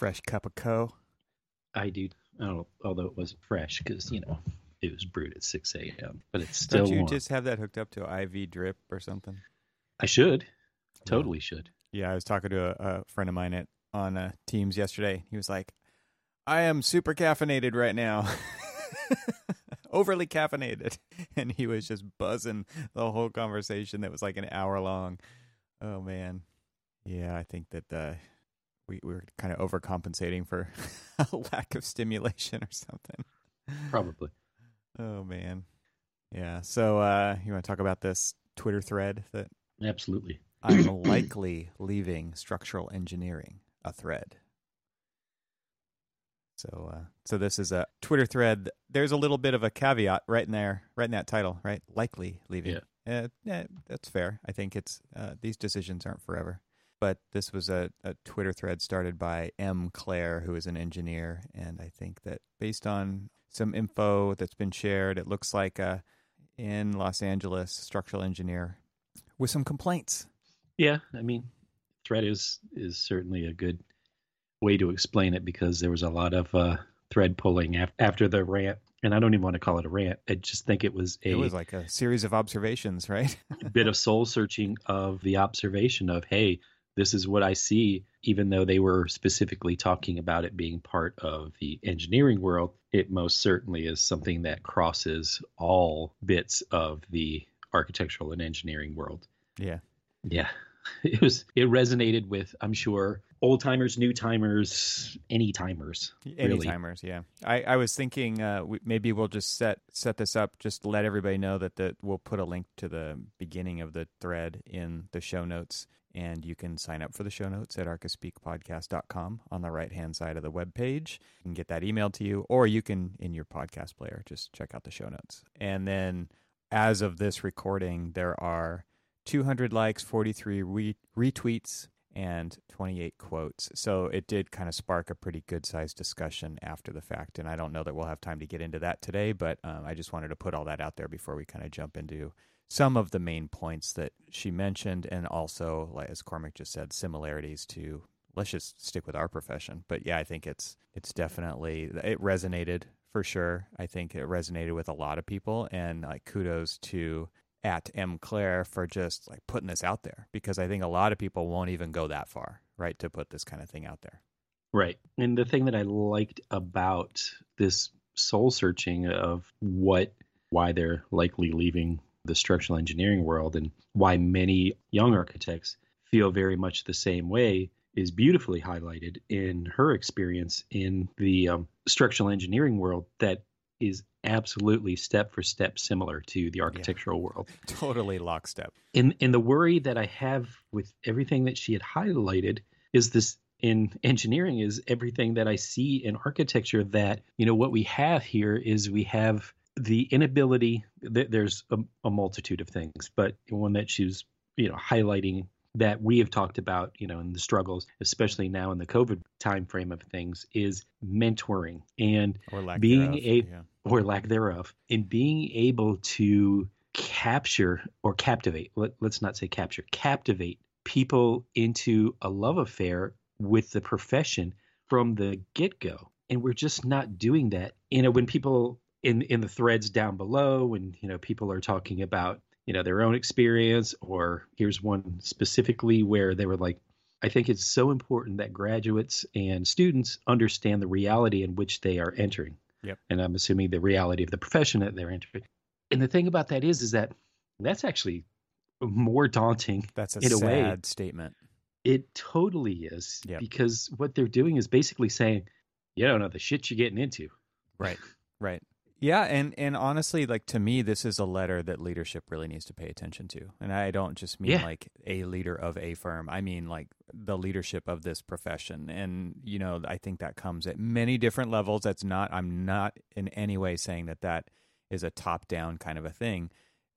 fresh cup of co. I do. Oh, although it wasn't fresh because you know it was brewed at six a.m. But it's still. Don't you warm. just have that hooked up to an IV drip or something? I should. Totally should. Yeah, I was talking to a, a friend of mine at on uh, Teams yesterday. He was like, "I am super caffeinated right now, overly caffeinated," and he was just buzzing the whole conversation that was like an hour long. Oh man, yeah, I think that uh, we we were kind of overcompensating for a lack of stimulation or something. Probably. Oh man, yeah. So uh, you want to talk about this Twitter thread that Absolutely. I'm likely leaving structural engineering a thread. So, uh, so this is a Twitter thread. There's a little bit of a caveat right in there, right in that title, right? Likely leaving. Yeah. Uh, yeah, that's fair. I think it's uh, these decisions aren't forever. But this was a, a Twitter thread started by M. Claire, who is an engineer, and I think that based on some info that's been shared, it looks like a in Los Angeles structural engineer with some complaints Yeah, I mean, thread is is certainly a good way to explain it because there was a lot of uh, thread pulling af- after the rant, and I don't even want to call it a rant. I just think it was a It was like a series of observations, right? A bit of soul searching of the observation of, hey, this is what I see. Even though they were specifically talking about it being part of the engineering world, it most certainly is something that crosses all bits of the architectural and engineering world. yeah. Yeah. It was it resonated with I'm sure old timers, new timers, any timers. Any Really. timers, yeah. I, I was thinking uh, we, maybe we'll just set set this up, just let everybody know that the, we'll put a link to the beginning of the thread in the show notes, and you can sign up for the show notes at archispeakpodcast.com on the right hand side of the web page. You can get that emailed to you, or you can in your podcast player just check out the show notes. And then as of this recording, there are 200 likes, 43 re- retweets, and 28 quotes. So it did kind of spark a pretty good sized discussion after the fact. And I don't know that we'll have time to get into that today, but um, I just wanted to put all that out there before we kind of jump into some of the main points that she mentioned. And also, like, as Cormac just said, similarities to. Let's just stick with our profession, but yeah, I think it's it's definitely it resonated for sure. I think it resonated with a lot of people, and like kudos to at M Claire for just like putting this out there because I think a lot of people won't even go that far, right, to put this kind of thing out there. Right. And the thing that I liked about this soul searching of what why they're likely leaving the structural engineering world and why many young architects feel very much the same way is beautifully highlighted in her experience in the um, structural engineering world that is absolutely step for step similar to the architectural world. Totally lockstep. And and the worry that I have with everything that she had highlighted is this in engineering is everything that I see in architecture that you know what we have here is we have the inability th- there's a, a multitude of things but one that she was you know highlighting that we have talked about you know in the struggles especially now in the covid time frame of things is mentoring and Or lack Being a- yeah. or lack thereof in being able to capture or captivate let, let's not say capture captivate people into a love affair with the profession from the get-go and we're just not doing that you know when people in in the threads down below when you know people are talking about you know their own experience or here's one specifically where they were like I think it's so important that graduates and students understand the reality in which they are entering. Yep. And I'm assuming the reality of the profession that they're entering. And the thing about that is, is that that's actually more daunting. That's a in a sad way- statement. It totally is Yep. because what they're doing is basically saying, you don't know the shit you're getting into. Right. Right. Yeah, and and honestly, like to me, this is a letter that leadership really needs to pay attention to. And I don't just mean Yeah. like a leader of a firm. I mean like the leadership of this profession. And you know, I think that comes at many different levels. That's not. I'm not in any way saying that that is a top down kind of a thing.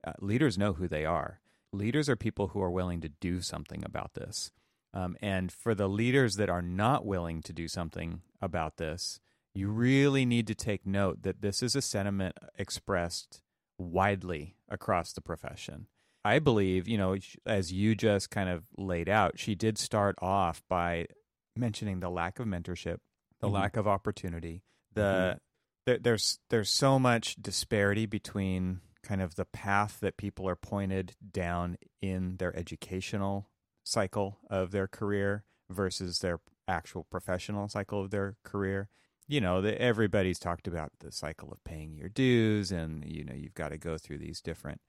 Uh, leaders know who they are. Leaders are people who are willing to do something about this. Um, and for the leaders that are not willing to do something about this, you really need to take note that this is a sentiment expressed widely across the profession. I believe, you know, as you just kind of laid out, she did start off by mentioning the lack of mentorship, the Mhm. lack of opportunity, the there, there's there's so much disparity between kind of the path that people are pointed down in their educational cycle of their career versus their actual professional cycle of their career. You know, the, everybody's talked about the cycle of paying your dues, and you know you've got to go through these different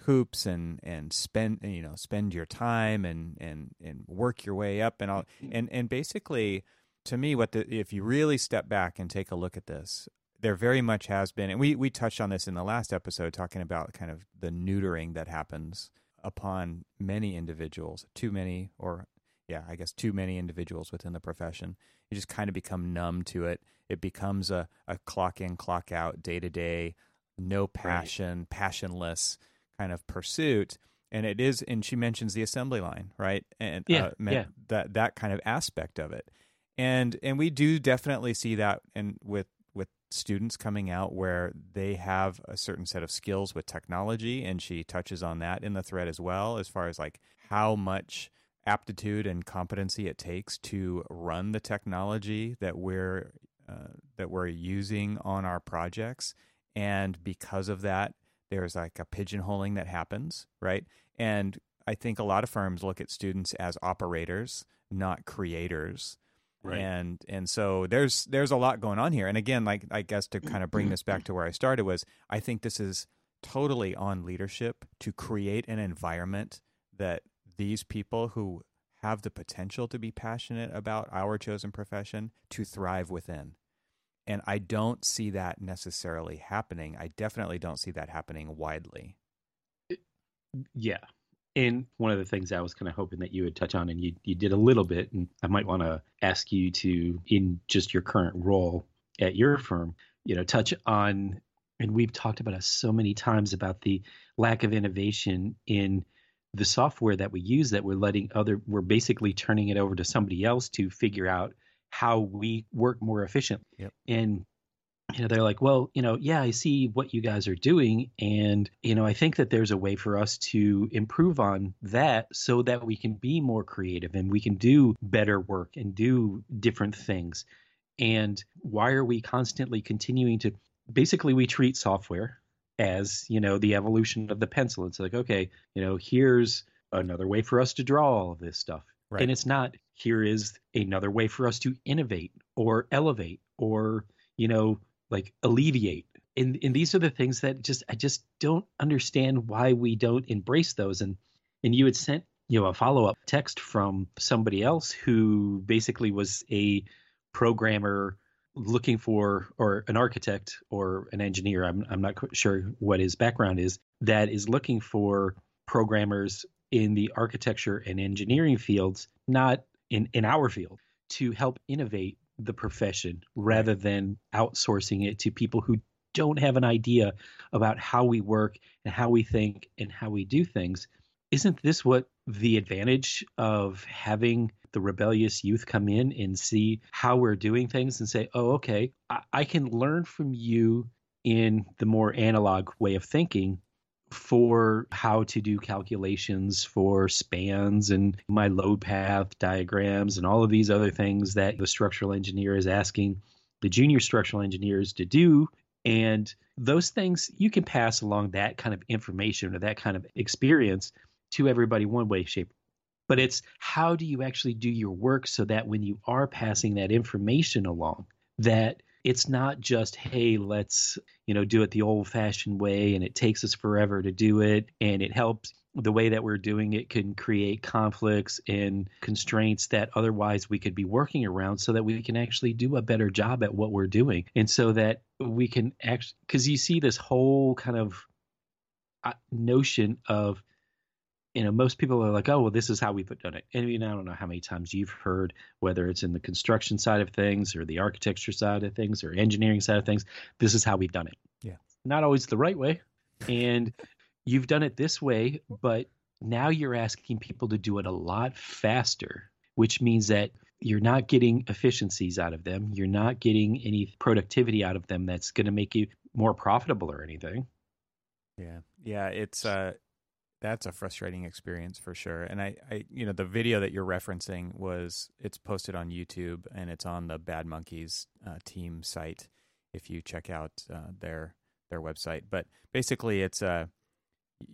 hoops and and spend you know spend your time and and and work your way up and all and and basically to me what the if you really step back and take a look at this there very much has been and we we touched on this in the last episode talking about kind of the neutering that happens upon many individuals too many or yeah i guess too many individuals within the profession. You just kind of become numb to it. It becomes a, a clock in clock out day to day no passion passionless kind of pursuit. And it is and she mentions the assembly line right? And Yeah, uh, yeah. that that kind of aspect of it. And and we do definitely see that and with with students coming out where they have a certain set of skills with technology and she touches on that in the thread as well as far as like how much aptitude and competency it takes to run the technology that we're uh, that we're using on our projects. And because of that there's like a pigeonholing that happens right? And i think a lot of firms look at students as operators not creators. Right. and and so there's there's a lot going on here. And again like i guess to kind of bring this back to where i started was i think this is totally on leadership to create an environment that these people who have the potential to be passionate about our chosen profession to thrive within. And i don't see that necessarily happening. I definitely don't see that happening widely. Yeah. And one of the things I was kind of hoping that you would touch on, and you, you did a little bit, and I might want to ask you to, in just your current role at your firm, you know, touch on, and we've talked about it so many times about the lack of innovation in the software that we use that we're letting other, we're basically turning it over to somebody else to figure out how we work more efficiently. Yep. And you know they're like well you know yeah i see what you guys are doing and you know i think that there's a way for us to improve on that so that we can be more creative and we can do better work and do different things and why are we constantly continuing to basically we treat software as you know the evolution of the pencil. It's like okay you know here's another way for us to draw all of this stuff. Right. and it's not here is another way for us to innovate or elevate or you know like alleviate. And and these are the things that just i just don't understand why we don't embrace those. And and you had sent you know a follow-up text from somebody else who basically was a programmer looking for or an architect or an engineer i'm i'm not sure what his background is that is looking for programmers in the architecture and engineering fields not in in our field to help innovate the profession rather than outsourcing it to people who don't have an idea about how we work and how we think and how we do things. Isn't this what the advantage of having the rebellious youth come in and see how we're doing things and say, oh, okay, I, I can learn from you in the more analog way of thinking for how to do calculations for spans and my load path diagrams and all of these other things that the structural engineer is asking the junior structural engineers to do. And those things you can pass along that kind of information or that kind of experience to everybody one way, shape. But it's how do you actually do your work so that when you are passing that information along, that it's not just hey let's you know do it the old fashioned way and it takes us forever to do it and it helps. The way that we're doing it can create conflicts and constraints that otherwise we could be working around so that we can actually do a better job at what we're doing. And so that we can actually because you see this whole kind of uh, notion of you know, most people are like, oh, well, this is how we've done it. And I mean, I don't know how many times you've heard, whether it's in the construction side of things or the architecture side of things or engineering side of things, this is how we've done it. Yeah. Not always the right way. And you've done it this way, but now you're asking people to do it a lot faster, which means that you're not getting efficiencies out of them. You're not getting any productivity out of them that's going to make you more profitable or anything. Yeah, yeah. It's uh, that's a frustrating experience for sure. And I, I, you know, the video that you're referencing was it's posted on YouTube and it's on the Bad Monkeys uh, team site. If you check out uh, their their website, but basically it's a uh,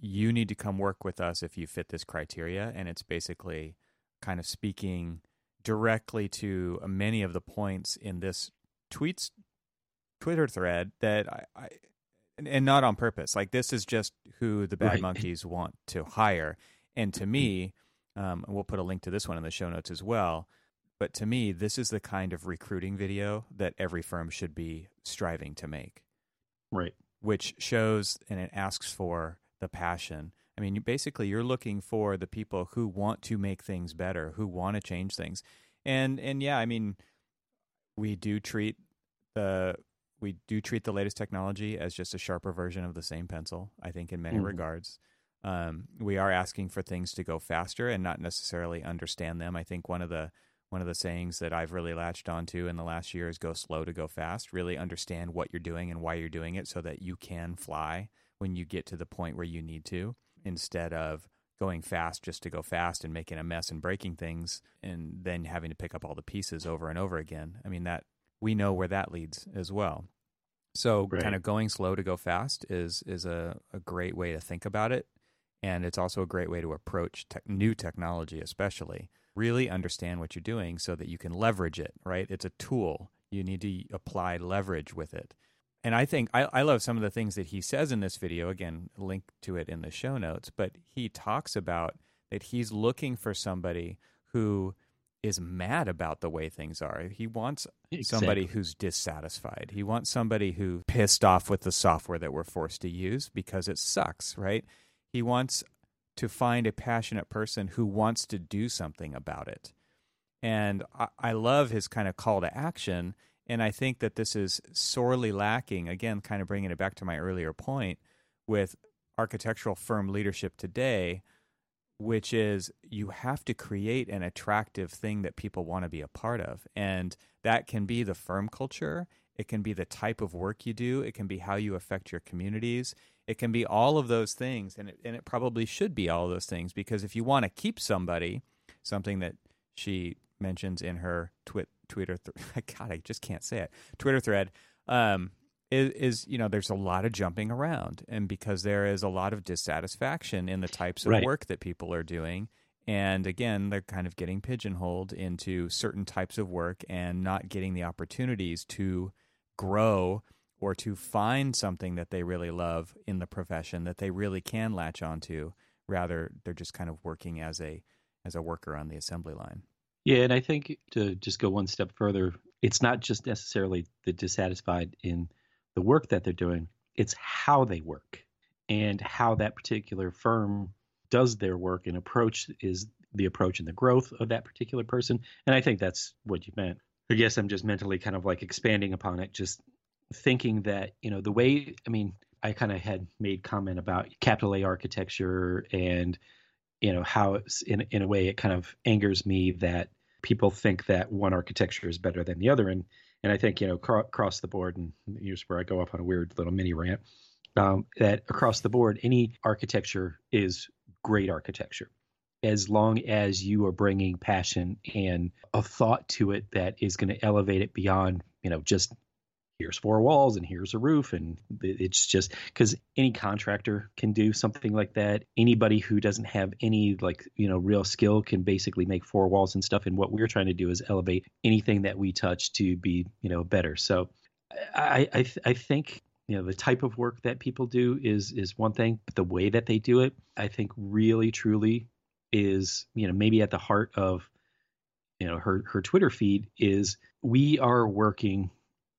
you need to come work with us if you fit this criteria, and it's basically kind of speaking directly to many of the points in this tweets Twitter thread that I, I and, and, not on purpose. Like this is just who the Bad right. Monkeys want to hire, and to me, um, we'll put a link to this one in the show notes as well. But to me, this is the kind of recruiting video that every firm should be striving to make. Right. Which shows and it asks for the passion. I mean, basically, you're looking for the people who want to make things better, who want to change things, and and yeah, I mean, we do treat the we do treat the latest technology as just a sharper version of the same pencil. I think in many mm-hmm. regards, um, we are asking for things to go faster and not necessarily understand them. I think one of the one of the sayings that I've really latched onto in the last year is go slow to go fast. Really understand what you're doing and why you're doing it so that you can fly when you get to the point where you need to instead of going fast just to go fast and making a mess and breaking things and then having to pick up all the pieces over and over again. I mean that we know where that leads as well. So right. kind of going slow to go fast is is a, a great way to think about it. And it's also a great way to approach te- new technology, especially. Really understand what you're doing so that you can leverage it, right? It's a tool. You need to apply leverage with it. And I think I, I love some of the things that he says in this video. Again, link to it in the show notes. But he talks about that he's looking for somebody who is mad about the way things are. He wants exactly. somebody who's dissatisfied. He wants somebody who pissed off with the software that we're forced to use because it sucks, right? He wants to find a passionate person who wants to do something about it. And I, I love his kind of call to action. And I think that this is sorely lacking, again, kind of bringing it back to my earlier point with architectural firm leadership today which is you have to create an attractive thing that people want to be a part of. And that can be the firm culture, it can be the type of work you do, it can be how you affect your communities. It can be all of those things, and it, and it probably should be all of those things because if you want to keep somebody, something that she mentions in her twit, Twitter, th- God, I just can't say it, Twitter thread, um, is, is, you know there's a lot of jumping around and because there is a lot of dissatisfaction in the types of right. work that people are doing and again they're kind of getting pigeonholed into certain types of work and not getting the opportunities to grow or to find something that they really love in the profession that they really can latch onto rather they're just kind of working as a as a worker on the assembly line yeah and i think to just go one step further it's not just necessarily the dissatisfied in the work that they're doing, it's how they work and how that particular firm does their work and approach is the approach and the growth of that particular person. And I think that's what you meant. I guess I'm just mentally kind of like expanding upon it, just thinking that, you know, the way, I mean, I kind of had made comment about capital A architecture and, you know, how it's in, in a way it kind of angers me that people think that one architecture is better than the other. And and I think you know cr- across the board, and here's where I go up on a weird little mini rant. Um, that across the board, any architecture is great architecture, as long as you are bringing passion and a thought to it that is going to elevate it beyond you know just here's four walls and here's a roof and it's just because any contractor can do something like that. Anybody who doesn't have any like you know real skill can basically make four walls and stuff and what we're trying to do is elevate anything that we touch to be you know better. So i i, I think you know the type of work that people do is is one thing but the way that they do it i think really truly is you know maybe at the heart of you know her her twitter feed is we are working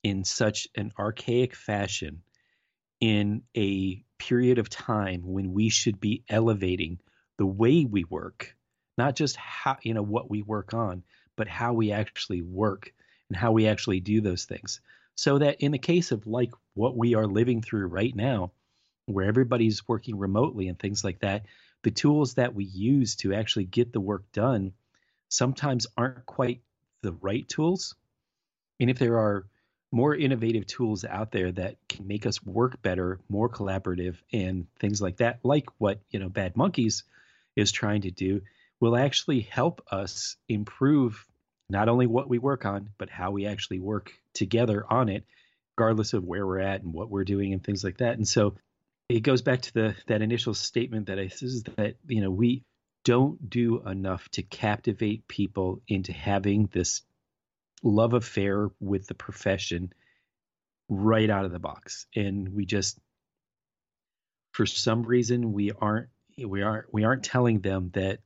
in such an archaic fashion in a period of time when we should be elevating the way we work, not just how, you know, what we work on, but how we actually work and how we actually do those things. So that in the case of like what we are living through right now, where everybody's working remotely and things like that, the tools that we use to actually get the work done sometimes aren't quite the right tools. And if there are more innovative tools out there that can make us work better, more collaborative, and things like that, like what you know Bad Monkeys is trying to do, will actually help us improve not only what we work on, but how we actually work together on it, regardless of where we're at and what we're doing and things like that. And so it goes back to the that initial statement that I is that you know we don't do enough to captivate people into having this love affair with the profession right out of the box. And we just for some reason we aren't we aren't we aren't telling them that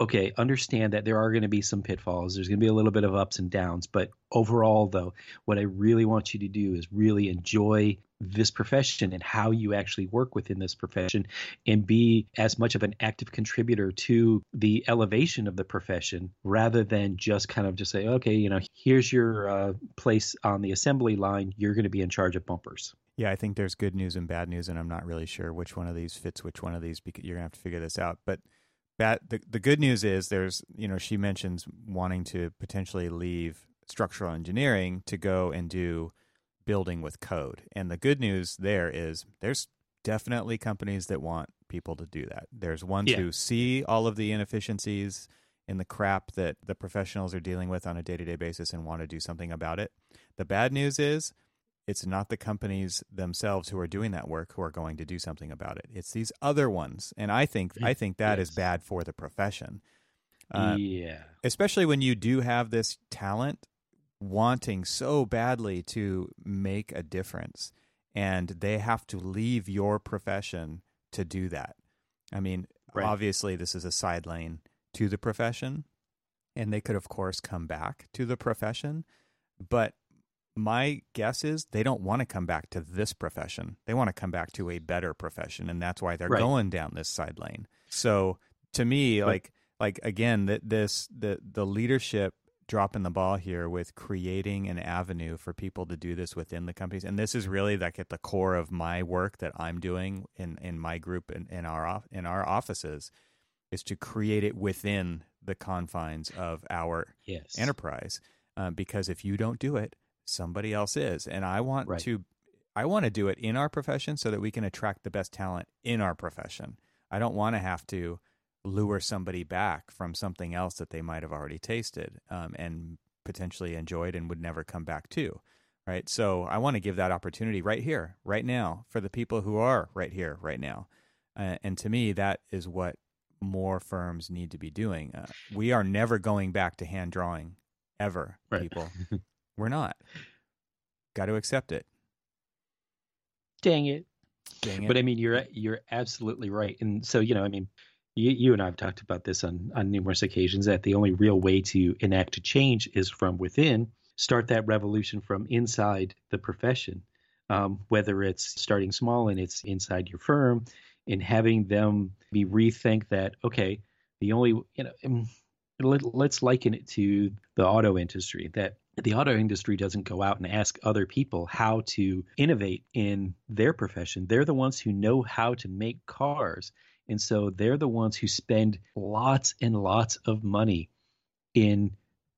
okay understand that there are going to be some pitfalls there's going to be a little bit of ups and downs but overall though what i really want you to do is really enjoy this profession and how you actually work within this profession and be as much of an active contributor to the elevation of the profession rather than just kind of just say okay you know here's your uh, place on the assembly line you're going to be in charge of bumpers. Yeah i think there's good news and bad news and i'm not really sure which one of these fits which one of these because you're going to have to figure this out but bad the, the good news is there's you know she mentions wanting to potentially leave structural engineering to go and do building with code. And the good news there is there's definitely companies that want people to do that. There's ones yeah. who see all of the inefficiencies in the crap that the professionals are dealing with on a day to day basis and want to do something about it. The bad news is it's not the companies themselves who are doing that work who are going to do something about it. It's these other ones, and I think I think that yes. is bad for the profession. Uh, yeah, especially when you do have this talent wanting so badly to make a difference and they have to leave your profession to do that. I mean, right. obviously this is a side lane to the profession and they could of course come back to the profession, but my guess is they don't want to come back to this profession. They want to come back to a better profession and that's why they're right. going down this side lane. So to me like like again that this the the leadership dropping the ball here with creating an avenue for people to do this within the companies. And this is really like at the core of my work that I'm doing in, in my group and in, in our in our offices is to create it within the confines of our yes. enterprise. Um, because if you don't do it, somebody else is. And I want right. to I want to do it in our profession so that we can attract the best talent in our profession. I don't want to have to lure somebody back from something else that they might have already tasted um, and potentially enjoyed and would never come back to. Right. So I want to give that opportunity right here, right now, for the people who are right here, right now. Uh, and to me, that is what more firms need to be doing. Uh, we are never going back to hand drawing ever, right. people. We're not. Got to accept it. Dang it. Dang it. But I mean, you're you're absolutely right. And so, you know, I mean, you, you and I have talked about this on, on numerous occasions that the only real way to enact a change is from within. Start that revolution from inside the profession, um, whether it's starting small and it's inside your firm and having them be rethink that, okay, the only, you know, um, let, let's liken it to the auto industry that the auto industry doesn't go out and ask other people how to innovate in their profession. They're the ones who know how to make cars and so they're the ones who spend lots and lots of money in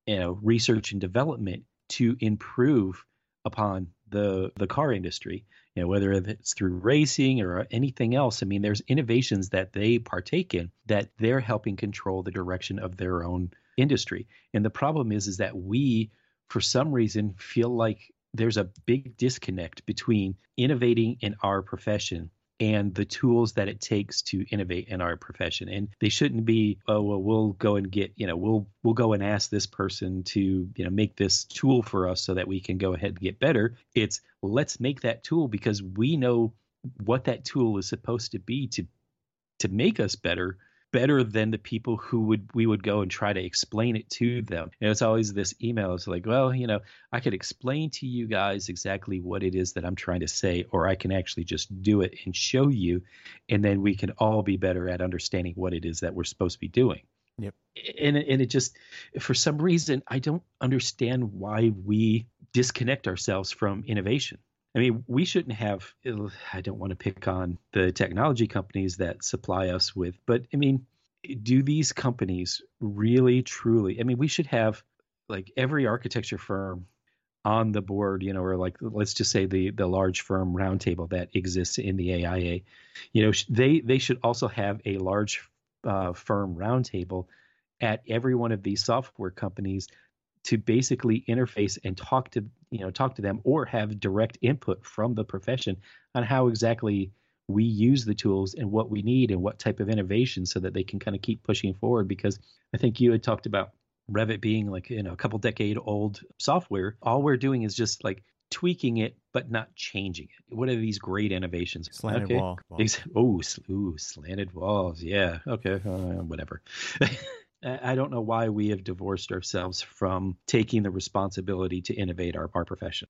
you know, research and development to improve upon the the car industry. You know, whether it's through racing or anything else. I mean, there's innovations that they partake in that they're helping control the direction of their own industry. And the problem is is that we for some reason feel like there's a big disconnect between innovating in our profession and the tools that it takes to innovate in our profession. And they shouldn't be, oh well, we'll go and get, you know, we'll we'll go and ask this person to, you know, make this tool for us so that we can go ahead and get better. It's let's make that tool because we know what that tool is supposed to be to to make us better better than the people who would we would go and try to explain it to them. And it's always this email. It's like, well, you know, I could explain to you guys exactly what it is that I'm trying to say, or I can actually just do it and show you, and then we can all be better at understanding what it is that we're supposed to be doing. Yep. And and it just for some reason I don't understand why we disconnect ourselves from innovation. I mean, we shouldn't have. I don't want to pick on the technology companies that supply us with, but I mean, do these companies really, truly? I mean, we should have like every architecture firm on the board, you know, or like let's just say the the large firm roundtable that exists in the AIA, you know, they they should also have a large uh, firm roundtable at every one of these software companies to basically interface and talk to you know talk to them or have direct input from the profession on how exactly we use the tools and what we need and what type of innovation so that they can kind of keep pushing forward. Because i think you had talked about revit being like you know a couple decade old software. All we're doing is just like tweaking it but not changing it. What are these great innovations? Slanted okay. wall, wall. oh, ooh, slanted walls. Yeah. Okay. Uh, whatever I don't know why we have divorced ourselves from taking the responsibility to innovate our, our profession.